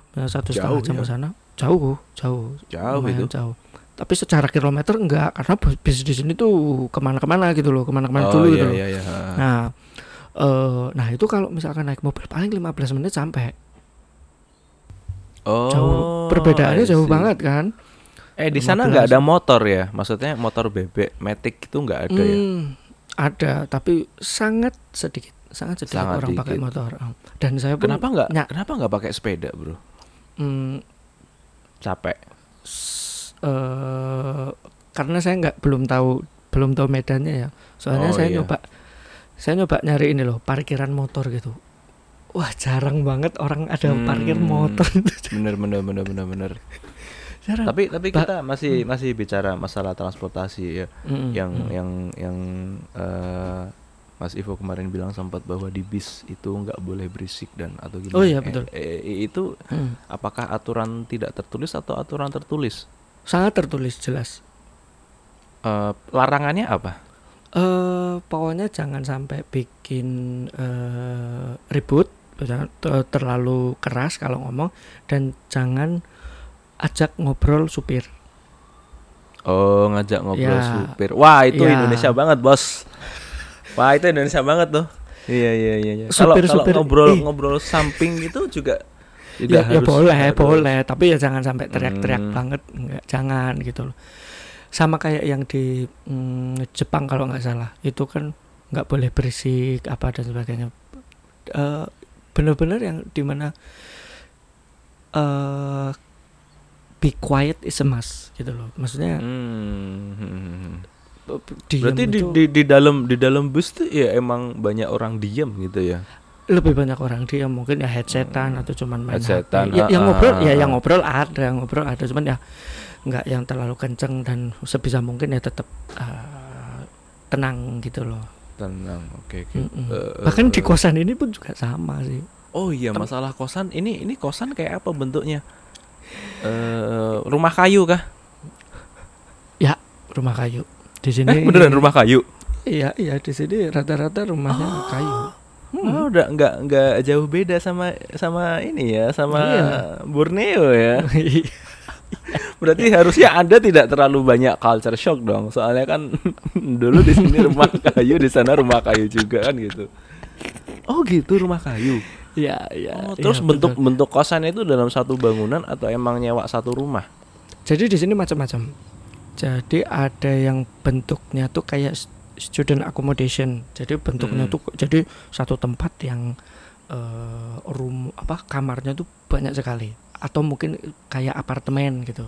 Nah, satu setengah jam ya? ke sana, jauh, jauh, Jauh itu. jauh. Tapi secara kilometer enggak, karena bis di sini tuh ke mana-kemana gitu loh, ke mana-kmana Oh dulu iya gitu loh. iya iya. Nah, eh nah itu kalau misalkan naik mobil paling 15 menit sampai. Oh. Jauh. Perbedaannya jauh banget kan? Eh di sana 15. nggak ada motor ya? Maksudnya motor bebek, matic itu nggak ada ya? Hmm, ada, tapi sangat sedikit, sangat sedikit Sangat orang pakai dikit. motor. Ah. Dan saya pun Kenapa nggak? Kenapa nggak pakai sepeda, bro? hmm, Capek. s- eh, karena saya nggak belum tahu belum tahu medannya ya. Soalnya Oh, saya iya. nyoba saya nyoba nyari ini loh, parkiran motor gitu. Wah, jarang banget orang ada parkir Hmm. motor. Bener bener bener bener bener. jarang. Tapi tapi Ba- kita masih masih bicara masalah transportasi ya. Mm, yang mm. yang yang eh, Mas Ivo kemarin bilang sempat bahwa di bis itu nggak boleh berisik dan atau gimana? Oh iya, betul. eh, eh, itu Hmm. apakah aturan tidak tertulis atau aturan tertulis? sangat tertulis jelas. Eh, larangannya apa? eh pokoknya jangan sampai bikin eh ribut, terlalu keras kalau ngomong dan jangan ajak ngobrol supir. Oh ngajak ngobrol Ya. supir. Wah itu Ya. Indonesia banget bos. Wah itu Indonesia banget tuh. Iya iya iya. iya. Kalau kalau Supir-supir, ngobrol ih. ngobrol samping itu juga juga Ya, ya harus- boleh, harus- boleh, tapi ya jangan sampai teriak-teriak Hmm. banget, enggak, jangan gitu loh. Sama kayak yang di mm, Jepang kalau nggak salah, itu kan nggak boleh berisik apa dan sebagainya. Eh bener-bener yang di mana eh be quiet is a must gitu loh. Maksudnya Hmm. diem Berarti di, itu di di dalam di dalam bus tuh ya emang banyak orang diam gitu ya. lebih banyak orang dia mungkin ya headsetan atau cuman main Headsetan, HP. Ya, ah, yang ah, ngobrol ah, ya ah. yang ngobrol ada, yang ngobrol ada cuman ya nggak yang terlalu kenceng dan sebisa mungkin ya tetap eh, tenang gitu loh. Tenang, oke oke. Mm-mm. Eh, Bahkan di eh, kosan ini pun juga sama sih. Oh iya masalah kosan ini ini kosan kayak apa bentuknya? Eh rumah kayu kah? Ya rumah kayu di sini. Eh beneran rumah kayu? Iya iya di sini rata-rata rumahnya kayu. Hmm. Oh, udah nggak nggak jauh beda sama sama ini ya sama Iya. Borneo ya. Berarti harusnya Anda tidak terlalu banyak culture shock dong. Soalnya kan dulu di sini rumah kayu, di sana rumah kayu juga kan gitu. Oh gitu rumah kayu. Iya iya. Oh, iya, terus bentuk betul. bentuk kosan itu dalam satu bangunan atau emang nyewa satu rumah? Jadi di sini macam-macam. Jadi ada yang bentuknya tuh kayak student accommodation. Jadi bentuknya Mm. tuh jadi satu tempat yang eh room apa kamarnya tuh banyak sekali atau mungkin kayak apartemen gitu.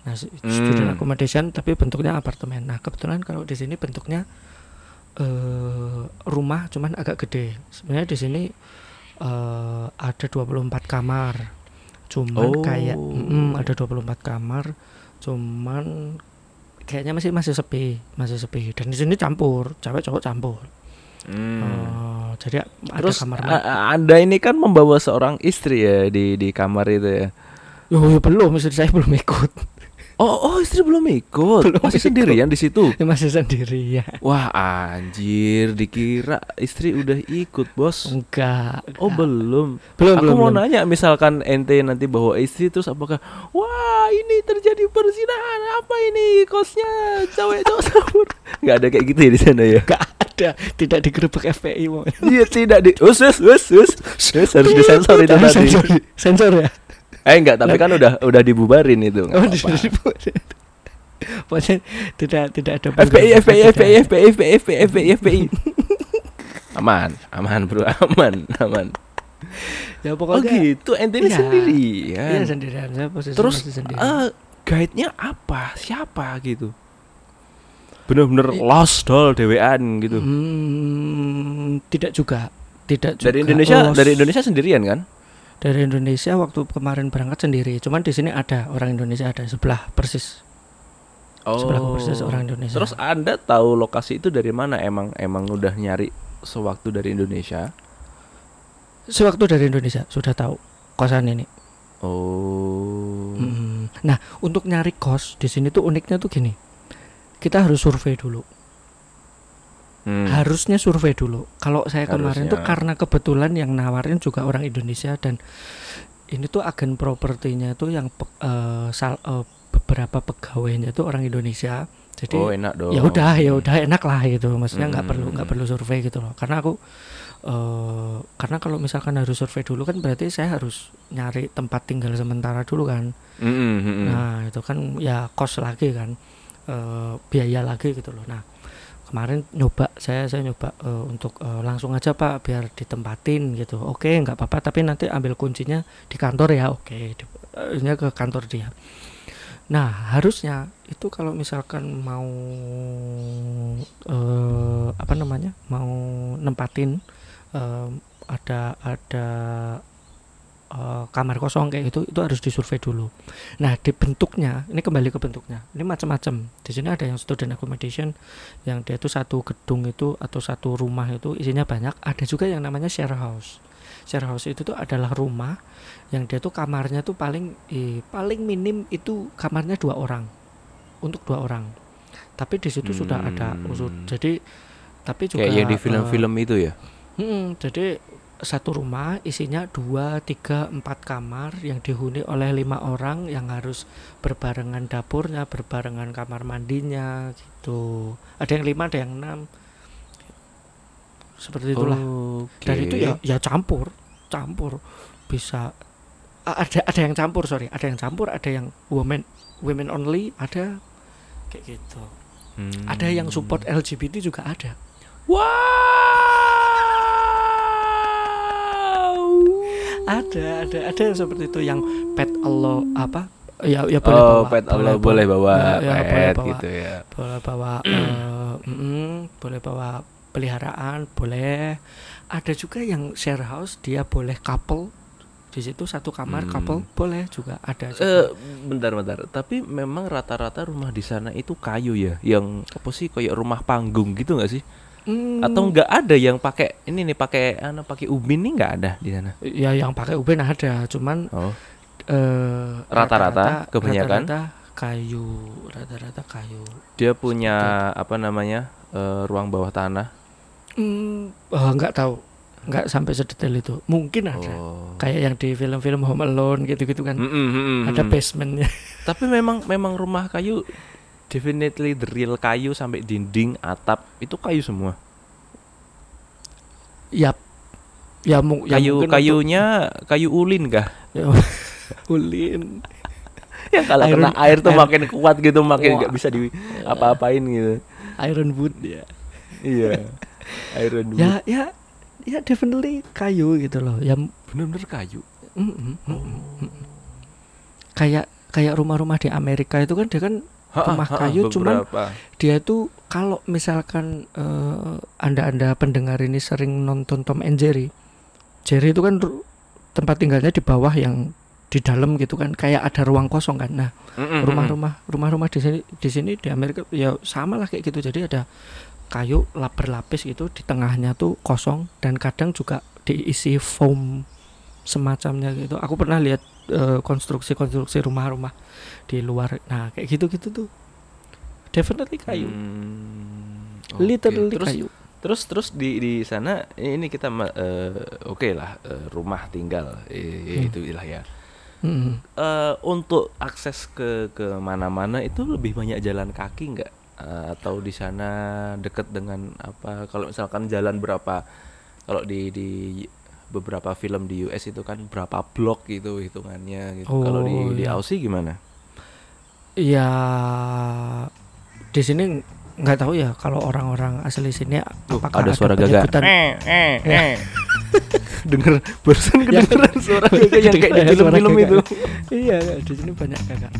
Nah, student Mm. accommodation tapi bentuknya apartemen. Nah, kebetulan kalau di sini bentuknya eh rumah cuman agak gede. Sebenarnya di sini eh ada 24 kamar. Cuman Oh. kayak mm, ada 24 kamar. Cuman kayaknya masih masih sepi, masih sepi. Dan di sini campur, cewek cowok campur. Hmm. Eh, jadi ada Terus kamar Anda ini kan membawa seorang istri ya di di kamar itu ya. Oh, ya belum, istri saya belum ikut. Oh, oh istri belum ikut. Belum Masih ikut. sendirian di situ. Masih sendiri ya. Wah, anjir, dikira istri udah ikut, Bos. Enggak. Oh, enggak. belum. belum Aku belum. mau belum. nanya misalkan ente nanti bawa istri terus apakah wah ini terjadi perzinahan apa ini kosnya cewek-cewek sabur nggak ada kayak gitu ya di sana ya Enggak ada, tidak digerebek FPI mau. iya tidak di us us us us us harus disensor itu tadi sensor ya. Eh enggak tapi kan udah udah dibubarin itu Oh, nggak di apa-apa. Pokoknya tidak tidak ada FPI. FPI FPI. FPI FPI FPI FPI FPI aman aman bro aman aman Ya oh pokoknya gitu ente ini Iya. sendirian Iya sendirian saya posisi Terus masih sendiri. eh guide-nya apa? Siapa gitu? Bener-bener I- lost doll dewean gitu. Hmm, tidak juga. Tidak juga. Dari Indonesia, Oh, dari Indonesia sendirian kan? Dari Indonesia waktu kemarin berangkat sendiri. Cuman di sini ada orang Indonesia ada sebelah persis. Sebelahku persis orang Indonesia. Oh. Terus Anda tahu lokasi itu dari mana? Emang emang udah nyari sewaktu dari Indonesia? Sewaktu dari Indonesia sudah tahu kosan ini. Oh. Hmm. Nah, untuk nyari kos di sini tuh uniknya tuh gini. Kita harus survei dulu. Hmm. Harusnya survei dulu. Kalau saya kemarin tuh Harusnya. karena kebetulan yang nawarin juga orang Indonesia dan ini tuh agen propertinya tuh yang pe- eh, sal- eh, beberapa pegawainya tuh orang Indonesia. Jadi oh, enak dong. ya udah ya udah enak lah gitu. Maksudnya nggak Hmm. perlu nggak perlu survei gitu loh. Karena aku eh karena kalau misalkan harus survei dulu kan berarti saya harus nyari tempat tinggal sementara dulu kan. Mm, mm, mm, mm. Nah, itu kan ya kos lagi kan. eh, biaya lagi gitu loh. Nah, kemarin nyoba saya saya nyoba eh, untuk eh, langsung aja Pak biar ditempatin gitu. Oke, nggak apa-apa tapi nanti ambil kuncinya di kantor ya. Oke, eh, ini ke kantor dia. Nah, harusnya itu kalau misalkan mau eh apa namanya? mau nempatin eh, ada ada eh, kamar kosong kayak gitu itu harus disurvei dulu. Nah, di bentuknya, ini kembali ke bentuknya. Ini macam-macam. Di sini ada yang student accommodation yang dia itu satu gedung itu atau satu rumah itu isinya banyak. Ada juga yang namanya share house. Share house itu tuh adalah rumah yang dia tuh kamarnya tuh paling eh, paling minim itu kamarnya dua orang untuk dua orang. Tapi di situ sudah ada Hmm. usut. Jadi tapi juga Kayak yang di film-film itu ya. Hmm, jadi satu rumah isinya dua, tiga, empat kamar yang dihuni oleh lima orang yang harus berbarengan dapurnya, berbarengan kamar mandinya gitu. Ada yang lima, ada yang enam. Seperti itulah. Oke. Dan itu ya ya campur, campur bisa ada ada yang campur sorry, ada yang campur, ada yang women women only, ada kayak gitu. Hmm. Ada yang support LGBT juga ada. Wow. Ada ada ada yang seperti itu yang pet Allah apa ya ya boleh oh, bawa pet Allah boleh bawa ya, ya, boleh pet bawa gitu ya. boleh bawa eh, mm, boleh bawa peliharaan boleh ada juga yang share house dia boleh couple di situ satu kamar Hmm. couple boleh juga ada juga. Eh, bentar bentar. Tapi memang rata-rata rumah di sana itu kayu ya, yang apa sih kayak rumah panggung gitu nggak sih? Hmm, Atau nggak ada yang pakai ini nih pakai anu pakai ubin nih nggak ada di sana? ya yang pakai ubin ada cuman Oh, eh, Rata-rata, kebanyakan? rata-rata kayu rata-rata kayu dia punya apa namanya eh, ruang bawah tanah. Hmm, oh, nggak tahu, nggak sampai sedetail itu. Mungkin ada, Oh. kayak yang di film-film Home Alone gitu-gitu kan, Mm, mm, mm, mm, ada basementnya. Tapi memang memang rumah kayu definitely the real kayu sampai dinding, atap itu kayu semua. Yap, ya, mu ya kayu kayunya kayu ulin kah? untuk- ya, ulin. yang kalau Iron- kena air tuh iron- makin kuat gitu makin nggak bisa di apa-apain gitu Iron wood ya. iya Iron Wood ya ya ya definitely kayu gitu loh ya bener-bener kayu mm, mm, mm, mm, mm. kayak kayak rumah-rumah di Amerika itu kan dia kan Rumah Ha-ha, kayu cuman beberapa. dia itu kalau misalkan eh, anda-anda pendengar ini sering nonton Tom and Jerry Jerry itu kan tempat tinggalnya di bawah yang di dalam gitu kan kayak ada ruang kosong kan. Nah Mm-mm, rumah-rumah rumah-rumah di sini di sini di Amerika ya sama lah kayak gitu. Jadi ada kayu lap berlapis gitu di tengahnya tuh kosong dan kadang juga diisi foam semacamnya gitu. Aku pernah lihat eh, konstruksi-konstruksi rumah-rumah di luar. Nah kayak gitu-gitu tuh definitely kayu. Hmm, oke. literally terus kayu. terus terus di di sana ini kita eh, oke lah eh, rumah tinggal eh, Hmm. itu lah ya. Mm. Eh, untuk akses ke ke mana-mana itu lebih banyak jalan kaki nggak? Eh, atau di sana deket dengan apa? Kalau misalkan jalan berapa? Kalau di di beberapa film di US itu kan berapa blok gitu hitungannya gitu. Kalau di Oh, di iya. Aussie gimana? Ya di sini nggak tahu ya kalau orang-orang asli sini Tuh, apakah ada suara gagak. penyebutan- eh denger barusan Ya, kedengeran suara gagak yang kayak di kayak suara film-film gagak. itu iya di sini banyak kakak